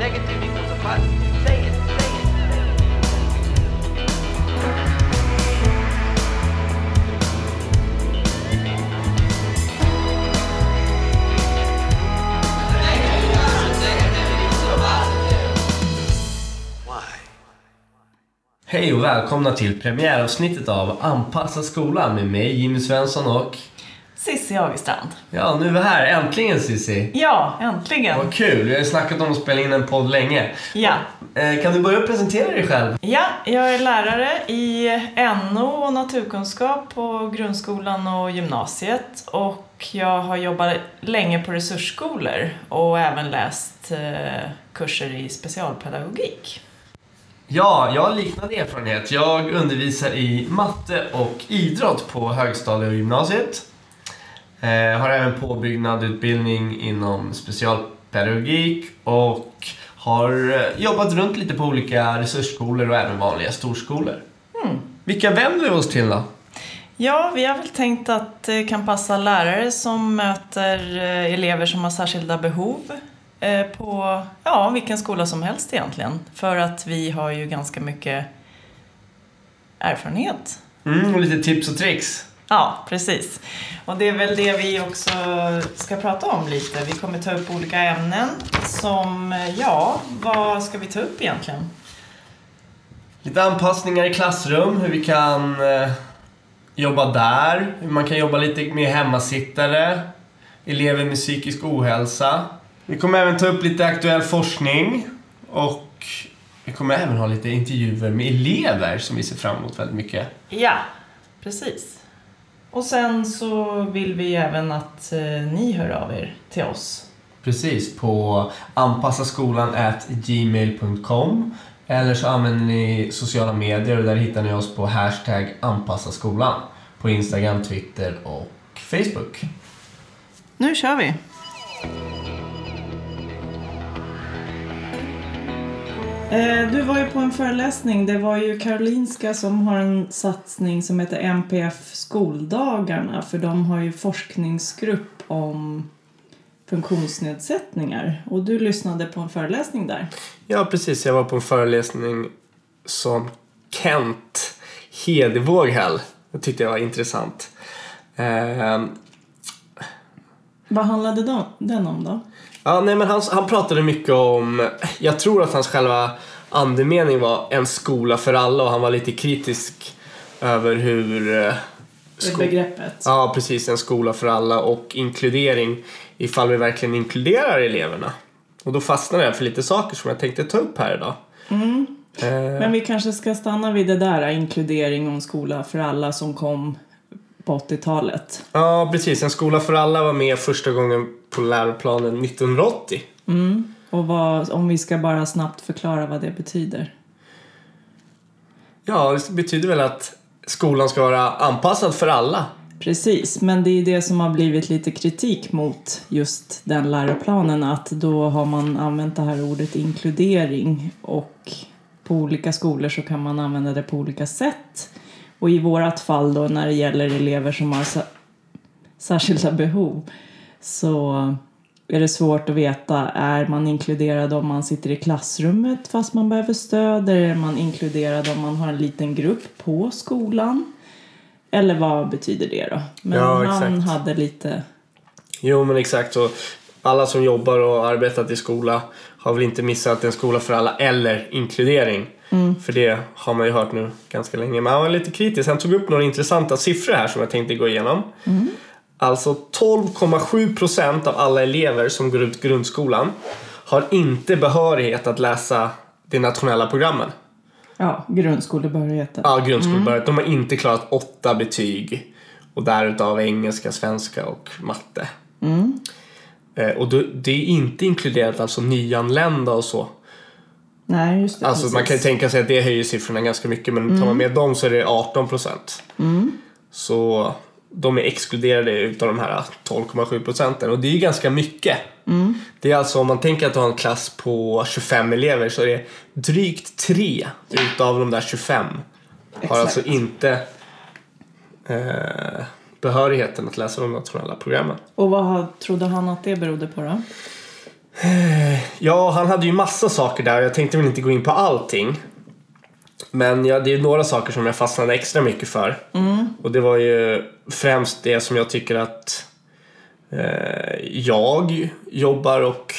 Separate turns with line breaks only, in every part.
Negative equals a positive. Say it, say it.
Hej och välkomna till premiäravsnittet av Anpassa skolan med mig Jimmy Svensson och
Cissi Agerstrand.
ja, nu är vi här. Äntligen Cissi!
Ja, äntligen.
Vad kul! Vi har ju snackat om att spela in en podd länge.
Ja.
Eh, kan du börja presentera dig själv?
ja, jag är lärare i NO och naturkunskap på grundskolan och gymnasiet och jag har jobbat länge på resursskolor och även läst eh, kurser i specialpedagogik.
Ja, jag har liknande erfarenhet. Jag undervisar i matte och idrott på högstadiet och gymnasiet. Eh, har även påbyggnadsutbildning inom specialpedagogik och har eh, jobbat runt lite på olika resursskolor och även vanliga storskolor. Vilka vänder vi oss till då?
Ja, vi har väl tänkt att det kan passa lärare som möter eh, elever som har särskilda behov eh, på ja, vilken skola som helst egentligen. För att vi har ju ganska mycket erfarenhet.
Mm, och lite tips och tricks.
Ja, precis. Och det är väl det vi också ska prata om lite. Vi kommer ta upp olika ämnen som, ja, vad ska vi ta upp egentligen?
Lite anpassningar i klassrum, hur vi kan eh, jobba där, hur man kan jobba lite med hemmasittare, elever med psykisk ohälsa. Vi kommer även ta upp lite aktuell forskning och vi kommer även ha lite intervjuer med elever som vi ser fram emot väldigt mycket.
Ja, precis. Och sen så vill vi även att eh, ni hör av er till oss.
Precis, på anpassaskolan gmail.com eller så använder ni sociala medier och där hittar ni oss på hashtag anpassaskolan på Instagram, Twitter och Facebook.
Nu kör vi! Du var ju på en föreläsning. Det var ju Karolinska som har en satsning som heter MPF Skoldagarna. För de har ju forskningsgrupp om funktionsnedsättningar. Och du lyssnade på en föreläsning där.
Ja, precis. Jag var på en föreläsning som Kent Hedevåg höll. Det tyckte jag var intressant. Ehm,
Vad handlade de- den om då?
Ja, nej, men han, han pratade mycket om, jag tror att hans själva andemening var en skola för alla och han var lite kritisk över hur eh, sko-
begreppet.
Ja, precis. En skola för alla och inkludering ifall vi verkligen inkluderar eleverna. Och då fastnade jag för lite saker som jag tänkte ta upp här idag. Eh,
Men vi kanske ska stanna vid det där, inkludering och en skola för alla som kom på 80-talet.
Ja, precis. En skola för alla var med första gången på läroplanen 1980.
Och vad, om vi ska bara snabbt förklara vad det betyder.
Ja, det betyder väl att skolan ska vara anpassad för alla.
Precis, men det är det som har blivit lite kritik mot just den läroplanen att då har man använt det här ordet inkludering och på olika skolor så kan man använda det på olika sätt. Och i vårat fall då när det gäller elever som har särskilda behov så är det svårt att veta, är man inkluderad om man sitter i klassrummet fast man behöver stöd? Eller är man inkluderad om man har en liten grupp på skolan? Eller vad betyder det då? Men
Ja,
han
exakt.
hade lite...
Jo, men exakt. Så alla som jobbar och arbetat i skola har väl inte missat en skola för alla eller inkludering. För det har man ju hört nu ganska länge. Men han var lite kritisk. Han tog upp några intressanta siffror här som jag tänkte gå igenom. Alltså 12,7 procent av alla elever som går ut grundskolan har inte behörighet att läsa de nationella programmen.
Ja, grundskolebehörigheten.
Ja, grundskolebehörighet. De har inte klarat åtta betyg. Och därutav engelska, svenska och matte. Eh, och det är inte inkluderat alltså nyanlända och så.
Nej, just det.
Alltså man kan ju
precis.
tänka sig att det höjer siffrorna ganska mycket men tar man med dem så är det 18 procent. Så de är exkluderade utav de här 12,7 procenten och det är ju ganska mycket. Det är alltså om man tänker att du har en klass på 25 elever så är det drygt 3 utav de där 25 har
Exakt.
alltså inte eh, behörigheten att läsa de nationella programmen.
Och vad har- trodde han att det berodde på då?
Ja, han hade ju massa saker där. Jag tänkte väl inte gå in på allting. Men ja, det är några saker som jag fastnade extra mycket för. Och det var ju främst det som jag tycker att eh, jag jobbar och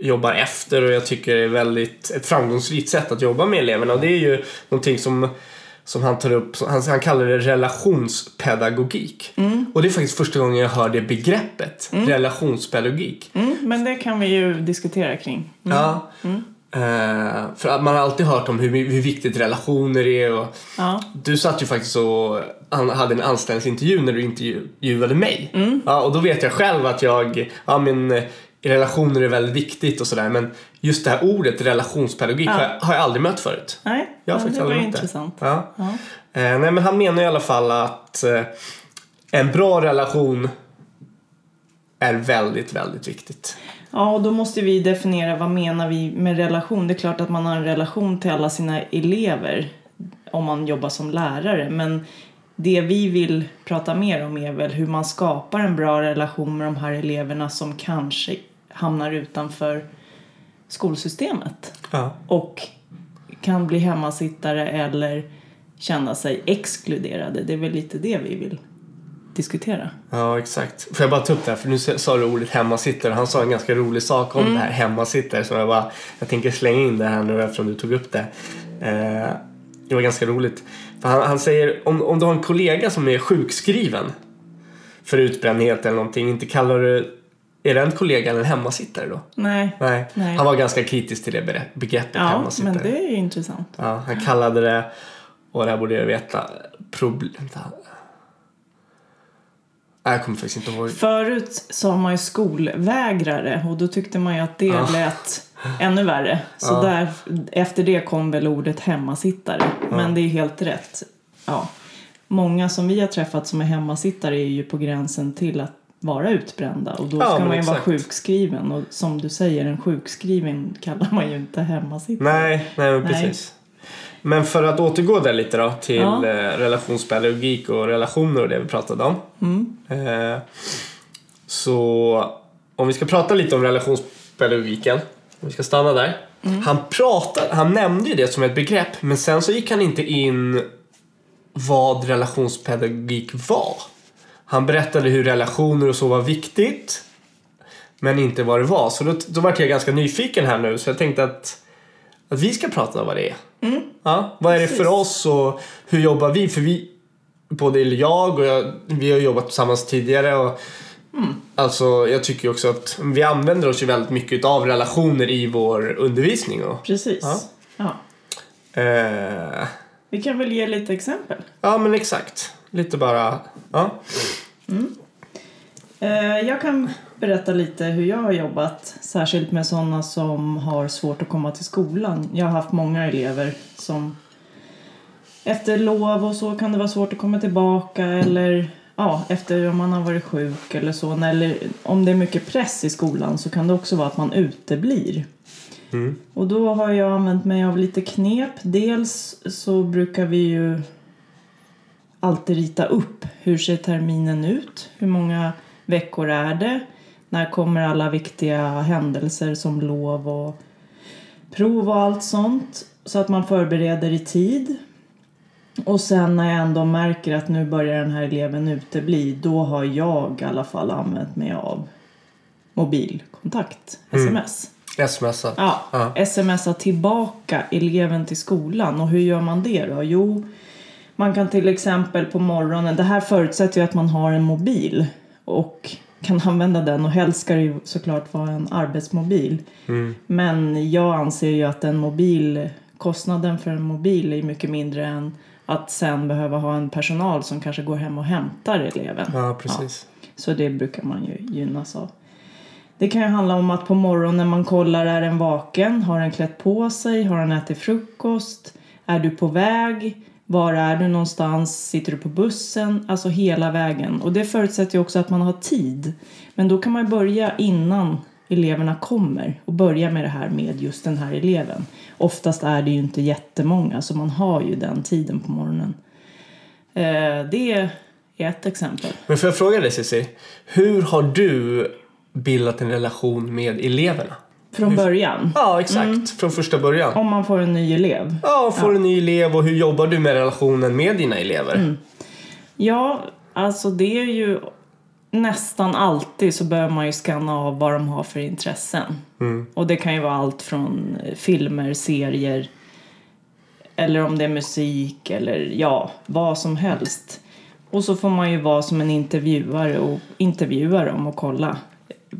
jobbar efter och jag tycker det är väldigt ett framgångsrikt sätt att jobba med eleverna. Och det är ju någonting som, som han tar upp, han, han kallar det relationspedagogik. Och det är faktiskt första gången jag hör det begreppet, relationspedagogik.
Mm, men det kan vi ju diskutera kring.
Ja. Eh, för att man har alltid hört om hur, hur viktigt relationer är och
Ja.
du satt ju faktiskt och an- hade en anställningsintervju när du intervjuade mig. Ja, och då vet jag själv att jag, ja men relationer är väldigt viktigt och sådär men just det här ordet relationspedagogik
Ja.
har, jag, har jag aldrig mött förut.
Nej,
Jag har
ja,
faktiskt
det var intressant.
det. Ja.
Ja.
Eh, nej men han menar i alla fall att eh, en bra relation är väldigt, väldigt viktigt.
Ja, och då måste vi definiera vad menar vi med relation. Det är klart att man har en relation till alla sina elever om man jobbar som lärare. Men det vi vill prata mer om är väl hur man skapar en bra relation med de här eleverna som kanske hamnar utanför skolsystemet
Ja.
och kan bli hemmasittare eller känna sig exkluderade. Det är väl lite det vi vill diskutera.
Ja, exakt. Får jag bara ta upp det här? För nu sa du ordet hemmasittare. Han sa en ganska rolig sak om det här hemmasittare. Så jag bara, jag tänker slänga in det här nu eftersom du tog upp det. Eh, det var ganska roligt. För han, han säger, om, om du har en kollega som är sjukskriven för utbrändhet eller någonting, inte kallar du, är den kollegan en hemmasittare då?
Nej.
Nej.
Nej.
Han var ganska kritisk till det begre- begreppet
Ja,
hemmasittare.
men det är ju intressant.
Ja, han kallade det, och det här borde jag veta, problem... jag kommer faktiskt inte ihåg.
Förut sa man ju skolvägrare och då tyckte man ju att det
Ja.
lät ännu värre. Så
Ja.
där, efter det kom väl ordet hemmasittare. Men det är helt rätt. Ja. Många som vi har träffat som är hemmasittare är ju på gränsen till att vara utbrända och då
Ja,
ska man ju vara sjukskriven och som du säger en sjukskriven kallar man ju inte hemmasittare.
Nej, nej men
Nej.
precis. Men för att återgå där lite då till
Ja.
eh, relationspedagogik och relationer och det vi pratade om.
Mm.
Eh, så om vi ska prata lite om relationspedagogiken, om vi ska stanna där.
Mm.
Han, pratade, han nämnde ju det som ett begrepp men sen så gick han inte in vad relationspedagogik var. Han berättade hur relationer och så var viktigt men inte vad det var. Så då, då var jag ganska nyfiken här nu så jag tänkte att, att vi ska prata om vad det är. Ja, vad är det för oss och hur jobbar vi? För vi, både jag och jag, vi har jobbat tillsammans tidigare och Alltså jag tycker också att vi använder oss ju väldigt mycket av relationer i vår undervisning. Och,
Precis.
Ja.
Ja.
eh,
Vi kan väl ge lite exempel.
ja men exakt. Lite bara, ja.
Eh, Jag kan berätta lite hur jag har jobbat, särskilt med sådana som har svårt att komma till skolan. Jag har haft många elever som efter lov och så kan det vara svårt att komma tillbaka eller ja, efter om man har varit sjuk eller så. Eller om det är mycket press i skolan så kan det också vara att man uteblir. Och då har jag använt mig av lite knep. Dels så brukar vi ju alltid rita upp hur ser terminen ut, hur många veckor är det, när kommer alla viktiga händelser som lov och prov och allt sånt så att man förbereder i tid. Och sen när jag ändå märker att nu börjar den här eleven utebli då har jag i alla fall använt mig av mobilkontakt, sms.
Smsa.
Ja,
Ja.
smsa tillbaka eleven till skolan. Och hur gör man det då? Jo, man kan till exempel på morgonen, det här förutsätter ju att man har en mobil och kan använda den och helst ska det ju såklart vara en arbetsmobil. Men jag anser ju att en mobil, kostnaden för en mobil är mycket mindre än att sen behöva ha en personal som kanske går hem och hämtar eleven.
Ja, precis.
Så det brukar man ju gynnas av. Det kan ju handla om att på morgonen man kollar är den vaken, har den klätt på sig, har den ätit frukost, är du på väg, var är du någonstans, sitter du på bussen, alltså hela vägen. Och det förutsätter ju också att man har tid. Men då kan man börja innan eleverna kommer och börja med det här med just den här eleven. Oftast är det ju inte jättemånga så man har ju den tiden på morgonen. Eh, det är ett exempel.
Men får jag fråga dig Cissi, hur har du bildat en relation med eleverna?
Från början.
Ja, exakt. Från första början.
Om man får en ny elev.
Ja, får en ny elev och hur jobbar du med relationen med dina elever?
Ja, alltså det är ju nästan alltid så behöver man ju scanna av vad de har för intressen. Och det kan ju vara allt från filmer, serier eller om det är musik eller ja, vad som helst. Och så får man ju vara som en intervjuare och intervjua dem och kolla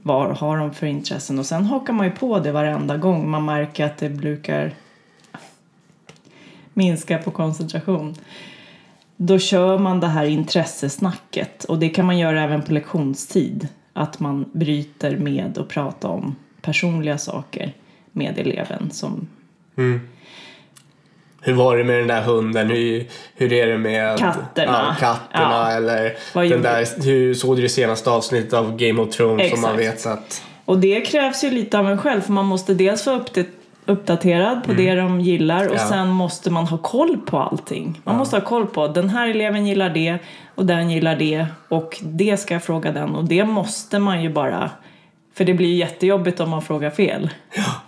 vad har de för intressen och sen hakar man ju på det varenda gång man märker att det brukar minska på koncentration. Då kör man det här intressesnacket och det kan man göra även på lektionstid. Att man bryter med och pratar om personliga saker med eleven som mm.
Hur var det med den där hunden? Hur, hur är det med
Katterna.
Ja, katterna
Ja.
eller
Vad
den där, hur såg du det senaste avsnittet av Game of Thrones som man
Exakt.
vet att
Och det krävs ju lite av en själv för man måste dels vara uppdat- uppdaterad på det de gillar och
Mm. Ja.
sen måste man ha koll på allting. Man måste ha koll på den här eleven gillar det och den gillar det och det ska jag fråga den och det måste man ju bara för det blir jättejobbigt om man frågar fel.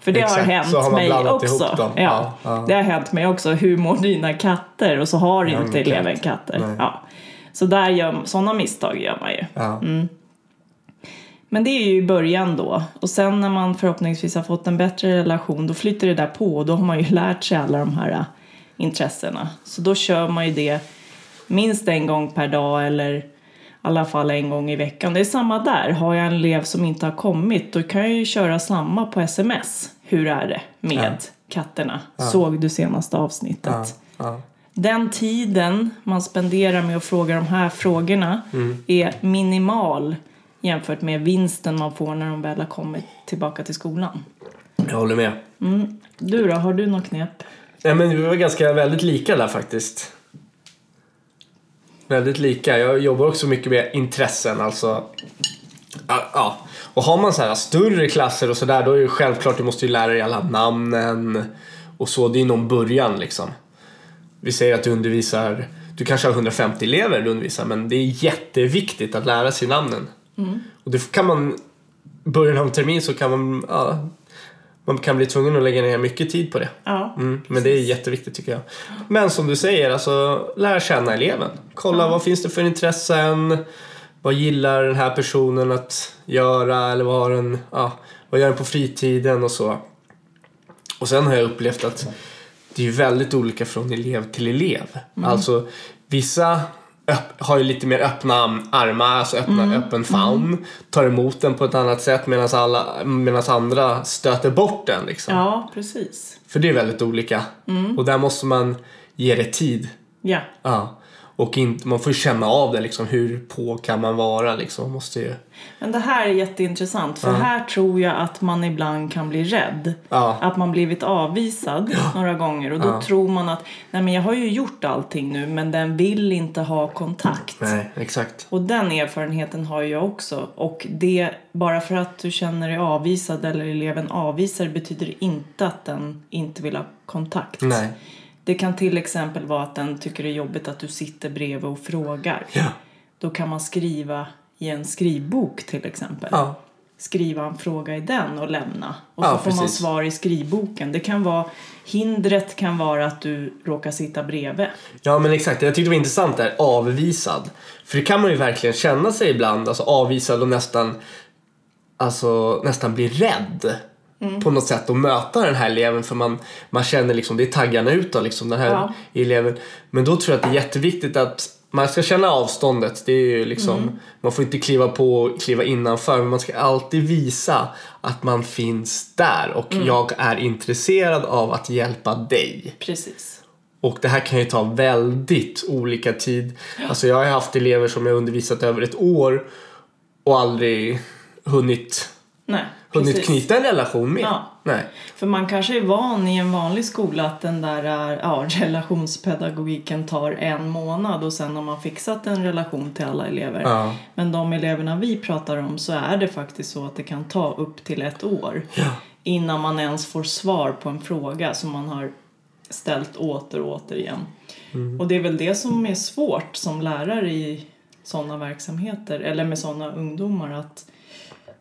för det
exakt.
har hänt
har
mig också. Ja,
Ja, ja.
Det har hänt mig också. Hur mår dina katter? Och så har
har
inte eleven
katt.
katter.
Nej.
Ja. Så där gör, sådana misstag gör man ju.
ja.
Men det är ju i början då. Och sen när man förhoppningsvis har fått en bättre relation då flyter det där på och då har man ju lärt sig alla de här äh, intressena. Så då kör man ju det minst en gång per dag eller alla fall en gång i veckan. Det är samma där. Har jag en elev som inte har kommit då kan jag ju köra samma på sms. Hur är det med katterna? Såg du senaste avsnittet?
Ja, ja.
Den tiden man spenderar med att fråga de här frågorna
Mm.
är minimal jämfört med vinsten man får när de väl har kommit tillbaka till skolan.
Jag håller med.
Du då, har du något knep?
Nej, men vi var ganska väldigt lika där faktiskt. Väldigt lika. Jag jobbar också mycket med intressen, alltså. Ja. Och har man så här större klasser och sådär då är det självklart du måste ju lära dig alla namnen och så. Det är någon början liksom. Vi säger att du undervisar, du kanske har 150 elever du undervisar men det är jätteviktigt att lära sig namnen. Och det kan man, början av en termin så kan man, ja, man kan bli tvungen att lägga ner mycket tid på det.
Ja,
Mm, men det är jätteviktigt tycker jag. Men som du säger, alltså lära känna eleven. Kolla vad finns det för intressen? Vad gillar den här personen att göra? Eller vad, har den, ja, vad gör den på fritiden och så. Och sen har jag upplevt att det är väldigt olika från elev till elev. Alltså vissa öpp, har ju lite mer öppna armar, alltså öppna, öppen famn. Tar emot den på ett annat sätt medan alla- medan andra stöter bort den. Liksom.
ja precis.
För det är väldigt olika. Och där måste man ge det tid.
Ja,
Ja. Och inte, man får ju känna av det liksom. Hur på kan man vara liksom. Måste ju...
men det här är jätteintressant för här tror jag att man ibland kan bli rädd.
Ja.
Att man blivit avvisad några gånger och då tror man att nej men jag har ju gjort allting nu men den vill inte ha kontakt.
Nej, exakt.
Och den erfarenheten har jag också. Och det, bara för att du känner dig avvisad eller eleven avvisar betyder inte att den inte vill ha kontakt.
Nej.
Det kan till exempel vara att den tycker det är jobbigt att du sitter bredvid och frågar.
Ja.
Då kan man skriva i en skrivbok till exempel.
Ja.
Skriva en fråga i den och lämna. Och
Ja,
så får man
precis.
svar i skrivboken. Det kan vara, hindret kan vara att du råkar sitta bredvid.
Ja men exakt, jag tyckte det var intressant där, avvisad. För det kan man ju verkligen känna sig ibland, alltså avvisad och nästan, alltså nästan bli rädd. På något sätt att möta den här eleven för man, man känner liksom, det är taggarna utåt liksom den här
Ja.
eleven. Men då tror jag att det är jätteviktigt att man ska känna avståndet. Det är liksom, man får inte kliva på och kliva innanför men man ska alltid visa att man finns där och jag är intresserad av att hjälpa dig.
Precis.
Och det här kan ju ta väldigt olika tid. Alltså jag har haft elever som jag undervisat över ett år och aldrig hunnit,
Nej,
hunnit
precis.
knyta en relation med.
Ja.
Nej.
För man kanske är van i en vanlig skola att den där ja, relationspedagogiken tar en månad och sen har man fixat en relation till alla elever.
Ja.
Men de eleverna vi pratar om så är det faktiskt så att det kan ta upp till ett år innan man ens får svar på en fråga som man har ställt åter och åter igen. Och det är väl det som är svårt som lärare i sådana verksamheter eller med sådana ungdomar att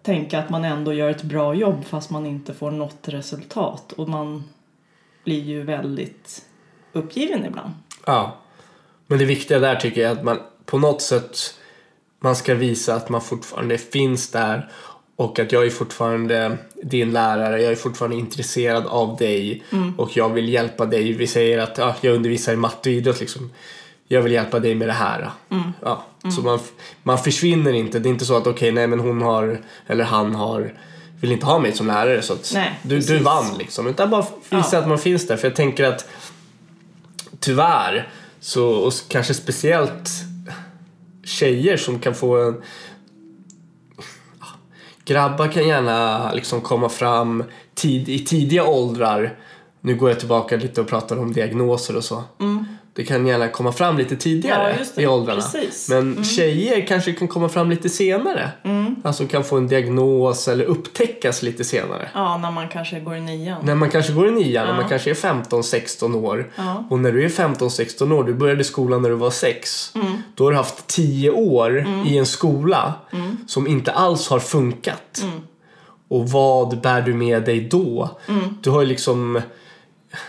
tänka att man ändå gör ett bra jobb fast man inte får något resultat. Och man blir ju väldigt uppgiven ibland.
Ja. Men det viktiga där tycker jag är att man på något sätt man ska visa att man fortfarande finns där och att jag är fortfarande din lärare, jag är fortfarande intresserad av dig och jag vill hjälpa dig. Vi säger att ja, jag undervisar i matte och idrott liksom. Jag vill hjälpa dig med det här. Ja. Så man, man försvinner inte. Det är inte så att okej, nej men hon har, eller han har, vill inte ha mig som lärare så att
Nej,
du, du vann liksom. Utan bara visa
Ja.
att man finns där. För jag tänker att tyvärr, så, och kanske speciellt tjejer som kan få en... Grabbar kan gärna liksom komma fram tid, i tidiga åldrar. Nu går jag tillbaka lite och pratar om diagnoser och så. Det kan gärna komma fram lite tidigare
Mm. Ja,
i åldrarna.
Precis. Mm.
Men tjejer kanske kan komma fram lite senare. Alltså kan få en diagnos eller upptäckas lite senare.
Ja, när man kanske går i nian.
När man kanske går i nian och
Ja.
man kanske är 15-16 år.
Ja.
Och när du är 15-16 år, du började skolan när du var 6.
Mm.
Då har du haft 10 år i en skola
Mm.
som inte alls har funkat. Och vad bär du med dig då?
Mm.
Du har ju liksom...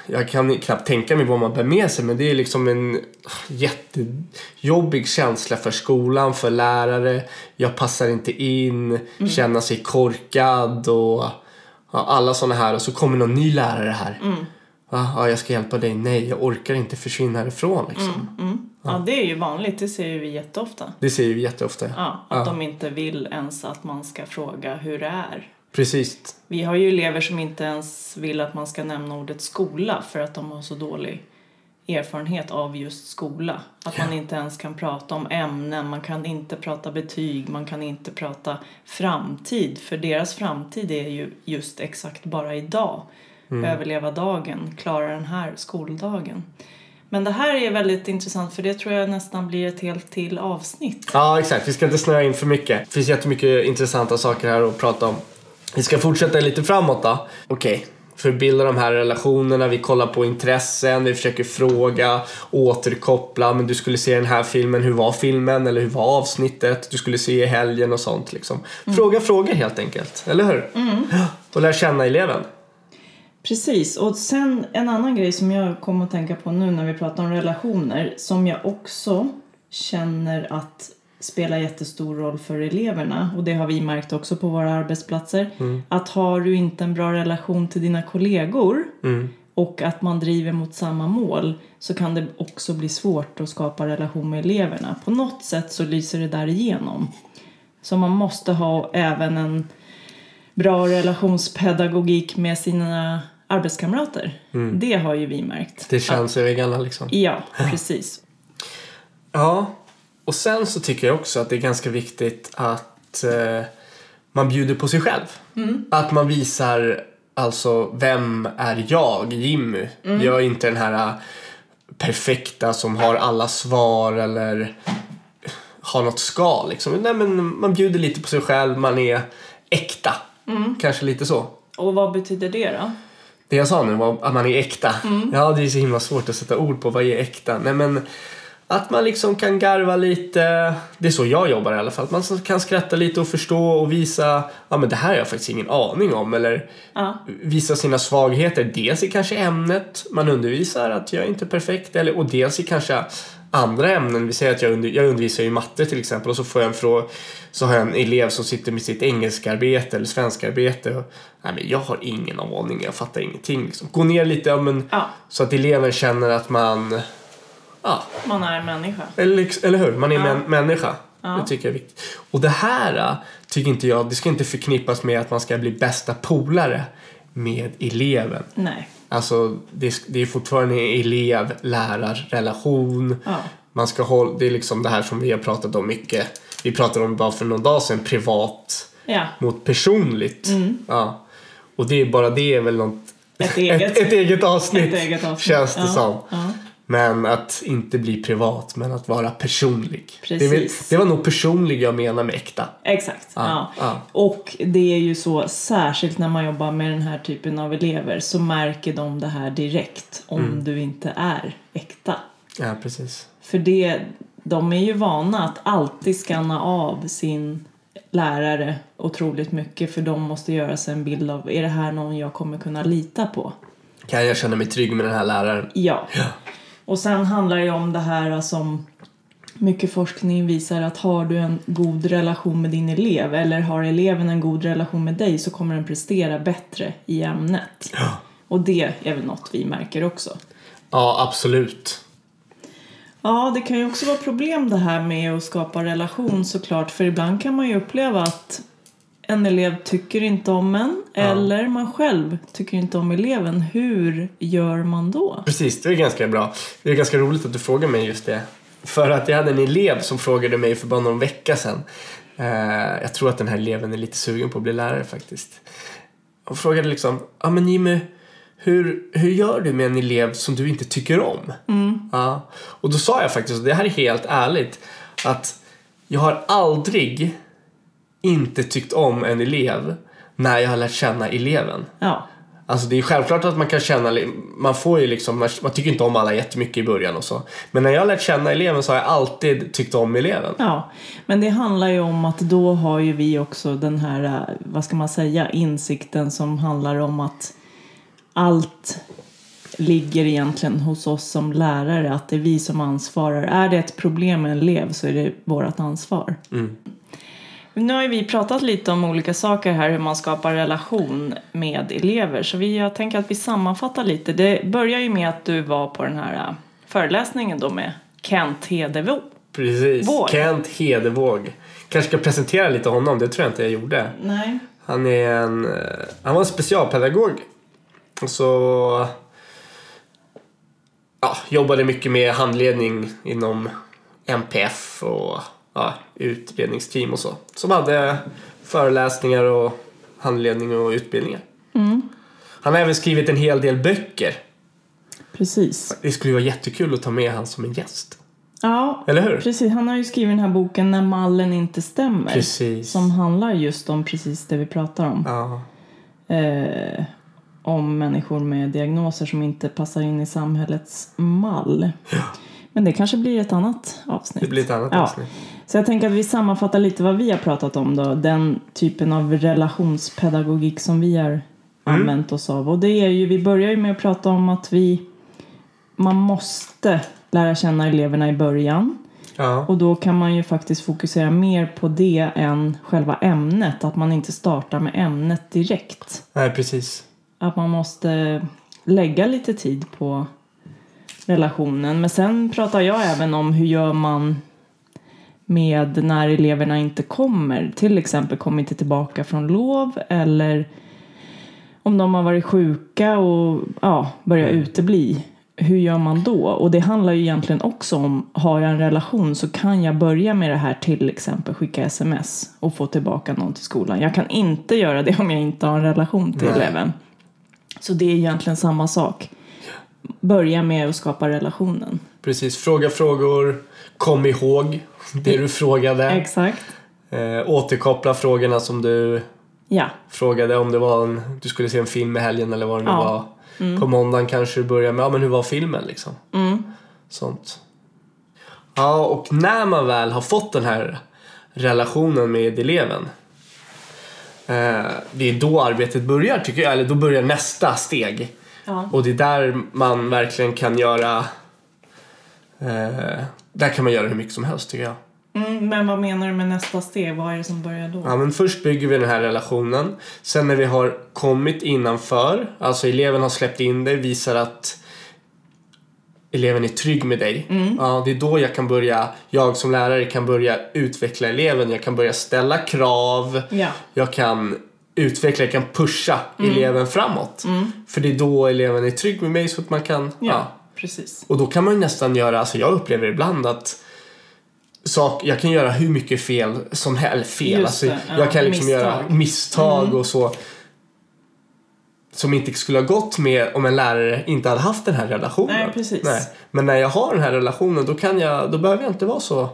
Jag kan knappt tänka mig vad man bär med sig men det är liksom en jättejobbig känsla för skolan, för lärare. Jag passar inte in,
Mm.
känna sig korkad och ja, alla sådana här. Och så kommer någon ny lärare här.
Mm.
Ja, jag ska hjälpa dig. Nej, jag orkar inte försvinna härifrån liksom.
Mm. Ja, det är ju vanligt. Det ser vi jätteofta.
Det säger vi jätteofta.
Ja, att
Ja.
de inte vill ens att man ska fråga hur det är.
Precis.
Vi har ju elever som inte ens vill att man ska nämna ordet skola för att de har så dålig erfarenhet av just skola. Att man inte ens kan prata om ämnen, man kan inte prata betyg, man kan inte prata framtid. För deras framtid är ju just exakt bara idag. Överleva dagen, klara den här skoldagen. Men det här är väldigt intressant för det tror jag nästan blir ett helt till avsnitt.
Ja, exakt. Vi ska inte snöa in för mycket. Det finns jättemycket intressanta saker här att prata om. Vi ska fortsätta lite framåt då. Okej. För att bilda de här relationerna, vi kollar på intressen, vi försöker fråga, återkoppla. Men du skulle se den här filmen, hur var filmen? Eller hur var avsnittet? Du skulle se i helgen och sånt liksom. Fråga frågor helt enkelt, eller hur? Ja, Och lär känna eleven.
Precis, och sen en annan grej som jag kommer att tänka på nu när vi pratar om relationer som jag också känner att spelar jättestor roll för eleverna och det har vi märkt också på våra arbetsplatser att har du inte en bra relation till dina kollegor och att man driver mot samma mål så kan det också bli svårt att skapa relation med eleverna. På något sätt så lyser det där igenom. Så man måste ha även en bra relationspedagogik med sina arbetskamrater. Det har ju vi märkt.
Det känns i väggarna liksom.
Ja, precis.
Ja, och sen så tycker jag också att det är ganska viktigt att eh, man bjuder på sig själv. Att man visar alltså vem är jag, Jimmy? Jag är inte den här eh, perfekta som har alla svar eller har något skal liksom. Nej men man bjuder lite på sig själv, man är äkta. Kanske lite så.
Och vad betyder det då?
Det jag sa nu var att man är äkta. Ja, det är så himla svårt att sätta ord på vad är äkta. Nej, men att man liksom kan garva lite. Det är så jag jobbar i alla fall. Att man kan skratta lite och förstå och visa. Ja, men det här har jag faktiskt ingen aning om. Eller
Ja,
visa sina svagheter. Dels i kanske ämnet man undervisar att jag är inte perfekt. Eller, och dels i kanske andra ämnen. Vi säger att jag, under, jag undervisar i matte till exempel och så får jag en fråga. Så har jag en elev som sitter med sitt engelskarbete eller svenskarbete. Och, nej, men jag har ingen aning, jag fattar ingenting. Liksom. Gå ner lite ja, men,
Ja.
så att eleven känner att man... Ja,
man är en människa.
eller, eller hur? Man är
Ja.
män, människa.
Ja.
Det tycker jag är viktigt. Och det här äh, tycker inte jag, det ska inte förknippas med att man ska bli bästa polare med eleven.
Nej.
Alltså det, det är fortfarande elev-lärar-relation.
Ja.
Man ska hålla, det är liksom det här som vi har pratat om mycket. Vi pratade om bara för någon dag sedan, privat
Ja,
mot personligt. Ja. Och det är bara det är väl något,
Mm. ett eget,
ett, ett eget avsnitt,
ett eget avsnitt.
känns det
ja.
som.
Ja.
Men att inte bli privat, men att vara personlig. Det, väl, det var nog personlig jag menar med äkta.
Exakt.
Ja,
Ja.
ja.
Och det är ju så, särskilt när man jobbar med den här typen av elever, så märker de det här direkt om
Mm.
du inte är äkta.
Ja, precis.
För det, de är ju vana att alltid skanna av sin lärare otroligt mycket för de måste göra sig en bild av är det här någon jag kommer kunna lita på?
Kan jag känna mig trygg med den här läraren?
Ja.
Ja.
Och sen handlar det om det här som mycket forskning visar att har du en god relation med din elev eller har eleven en god relation med dig så kommer den prestera bättre i ämnet.
Ja.
Och det är väl något vi märker också.
Ja, absolut.
Ja, det kan ju också vara problem det här med att skapa relation såklart. För ibland kan man ju uppleva att en elev tycker inte om en eller man själv tycker inte om eleven. Hur gör man då?
Precis, det är ganska bra. Det är ganska roligt att du frågar mig just det. För att jag hade en elev som frågade mig för bara någon vecka sedan. Eh, jag tror att den här eleven är lite sugen på att bli lärare faktiskt. Och frågade liksom, ja men Jimmy, hur, hur gör du med en elev som du inte tycker om? Ja. Och då sa jag faktiskt, och det här är helt ärligt, att jag har aldrig inte tyckt om en elev när jag har lärt känna eleven.
Ja,
Alltså det är självklart att man kan känna, man får ju liksom, man, tycker inte om alla jättemycket i början och så. Men när jag har lärt känna eleven så har jag alltid tyckt om eleven.
ja. Men det handlar ju om att då har ju vi också den här, eh, vad ska man säga, insikten som handlar om att allt ligger egentligen hos oss som lärare, att det är vi som ansvarar. Är det ett problem med en elev så är det vårt ansvar. Nu har vi pratat lite om olika saker här, hur man skapar relation med elever. Så vi, jag tänker att vi sammanfattar lite. Det börjar ju med att du var på den här äh, föreläsningen då med Kent Hedebo.
Precis.
Våg.
Kent Hedevåg. Kanske ska presentera lite honom, det tror jag inte jag gjorde.
Nej.
Han är en, eh, han var en specialpedagog. Och så ja, jobbade mycket med handledning inom MPF och ja, utredningsteam och så. Som hade föreläsningar och handledning och utbildningar. Han har även skrivit en hel del böcker.
Precis.
Det skulle ju vara jättekul att ta med han som en gäst.
Ja,
Eller hur?
precis. Han har ju skrivit den här boken När mallen inte stämmer.
Precis.
Som handlar just om precis det vi pratar om.
Ja,
Eh, om människor med diagnoser som inte passar in i samhällets mall. Men det kanske blir ett annat avsnitt.
det blir ett annat
Ja.
avsnitt.
Så jag tänker att vi sammanfattar lite vad vi har pratat om då. Den typen av relationspedagogik som vi har använt oss av. Och det är ju, vi börjar ju med att prata om att vi, man måste lära känna eleverna i början.
Ja,
Och då kan man ju faktiskt fokusera mer på det än själva ämnet. Att man inte startar med ämnet direkt.
nej precis.
Att man måste lägga lite tid på relationen. Men sen pratar jag även om hur gör man med när eleverna inte kommer. Till exempel kommer inte tillbaka från lov eller om de har varit sjuka och ja, börjar utebli. Hur gör man då? Och det handlar ju egentligen också om, har jag en relation så kan jag börja med det här till exempel skicka sms och få tillbaka någon till skolan. Jag kan inte göra det om jag inte har en relation till
Nej.
eleven. Så det är egentligen samma sak. Börja med att skapa relationen.
Precis, fråga frågor, kom ihåg det du frågade.
Exakt.
Eh, återkoppla frågorna som du
Ja,
frågade om det var en, du skulle se en film i helgen eller vad det nu
Ja.
var. På måndagen kanske du börjar med, ja men hur var filmen liksom?
Mm.
Sånt. Ja, och när man väl har fått den här relationen med eleven. Eh, det är då arbetet börjar tycker jag, eller då börjar nästa steg.
Ja.
Och det är där man verkligen kan göra eh, där kan man göra hur mycket som helst tycker jag.
Mm, men vad menar du med nästa steg? Vad är det som börjar då?
Ja, men först bygger vi den här relationen. Sen när vi har kommit innanför, alltså eleven har släppt in dig, visar att eleven är trygg med dig. Ja, det är då jag kan börja, jag som lärare kan börja utveckla eleven. Jag kan börja ställa krav.
Ja.
Jag kan utveckla, jag kan pusha eleven framåt. För det är då eleven är trygg med mig så att man kan,
Ja,
ja.
Precis.
Och då kan man ju nästan göra, alltså jag upplever ibland att sak, jag kan göra hur mycket fel som helst. Fel,
Just
alltså,
det, ja,
jag kan liksom
misstag.
göra misstag och så. Som inte skulle ha gått med om en lärare inte hade haft den här relationen.
Nej, precis.
Men när jag har den här relationen då, kan jag, då behöver jag inte vara så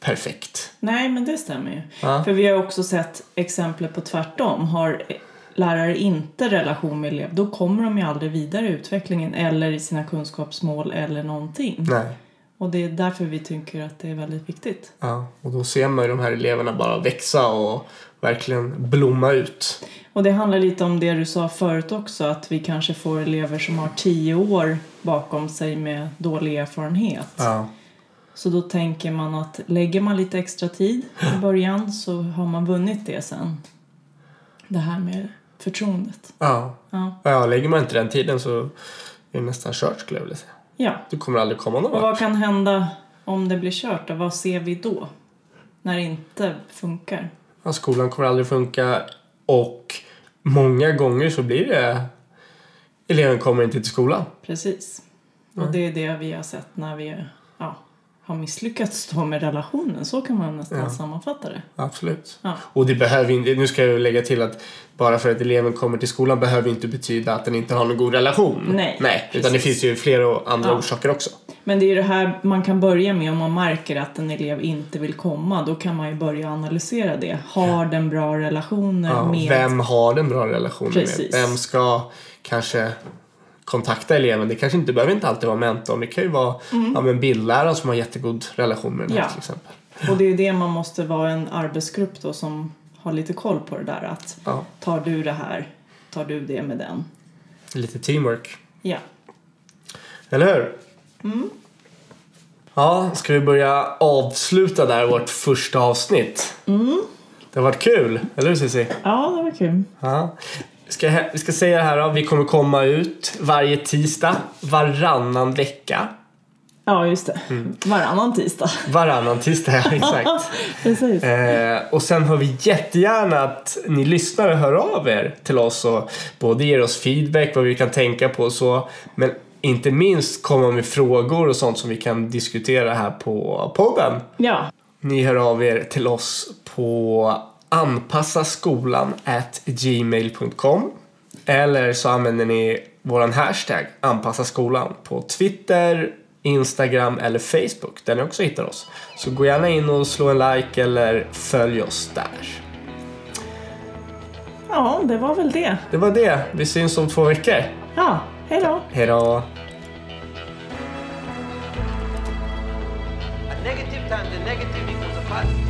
perfekt.
Nej, men det stämmer ju.
Ja.
För vi har också sett exempel på tvärtom. Har lärare inte relation med elev, då kommer de ju aldrig vidare i utvecklingen eller i sina kunskapsmål eller någonting.
Nej.
Och det är därför vi tycker att det är väldigt viktigt.
Ja, och då ser man ju de här eleverna bara växa och verkligen blomma ut.
Och det handlar lite om det du sa förut också, att vi kanske får elever som har tio år bakom sig med dålig erfarenhet.
Ja,
Så då tänker man att lägger man lite extra tid i början så har man vunnit det sen. Det här med förtroendet.
ja.
Ja.
ja lägger man inte den tiden så är det nästan kört skulle jag vilja säga.
ja.
Du kommer aldrig komma någon
Och vad kan hända om det blir kört? Och vad ser vi då? När det inte funkar?
Ja, skolan kommer aldrig funka och många gånger så blir det eleven kommer inte till skolan.
Precis. Och det är det vi har sett när vi ja, har misslyckats då med relationen. Så kan man nästan
Ja.
sammanfatta det.
Absolut.
Ja.
Och det behöver inte, nu ska jag lägga till att bara för att eleven kommer till skolan behöver inte betyda att den inte har någon god relation.
Nej,
Nej utan det
precis.
finns ju flera andra
Ja.
orsaker också.
Men det är det här man kan börja med om man märker att en elev inte vill komma. Då kan man ju börja analysera det. Har den bra relationer med...
Vem har den bra relationen
Precis.
med? Vem ska kanske kontakta eleven? Det kanske inte behöver inte alltid vara mentorn. Det kan ju vara ja, men bildläraren som har jättegod relation med den här
Mm. Ja.
till exempel.
Och det är det man måste vara en arbetsgrupp då som har lite koll på det där. Att
Ja,
tar du det här, tar du det med den.
lite teamwork.
Ja.
Eller hur?
Mm.
Ja, ska vi börja avsluta där vårt första avsnitt?
Mm.
Det har varit kul, eller hur Cissi?
Ja, det var kul.
Ja. Vi ska, vi ska säga det här då. Vi kommer komma ut varje tisdag, varannan vecka.
Ja, just det.
Mm.
Varannan tisdag.
Varannan tisdag, ja, exakt.
Precis.
Eh, och sen hör vi jättegärna att ni lyssnare hör av er till oss och både ger oss feedback, vad vi kan tänka på och så. Men inte minst komma med frågor och sånt som vi kan diskutera här på podden.
Ja,
Ni hör av er till oss på anpassaskolan at gmail.com eller så använder ni våran hashtag anpassaskolan på Twitter, Instagram eller Facebook där ni också hittar oss. Så gå gärna in och slå en like eller följ oss där.
ja, det var väl det.
Det var det. Vi syns om två veckor.
Ja, hej då.
Hej då!
A negative times a negative equals a positive.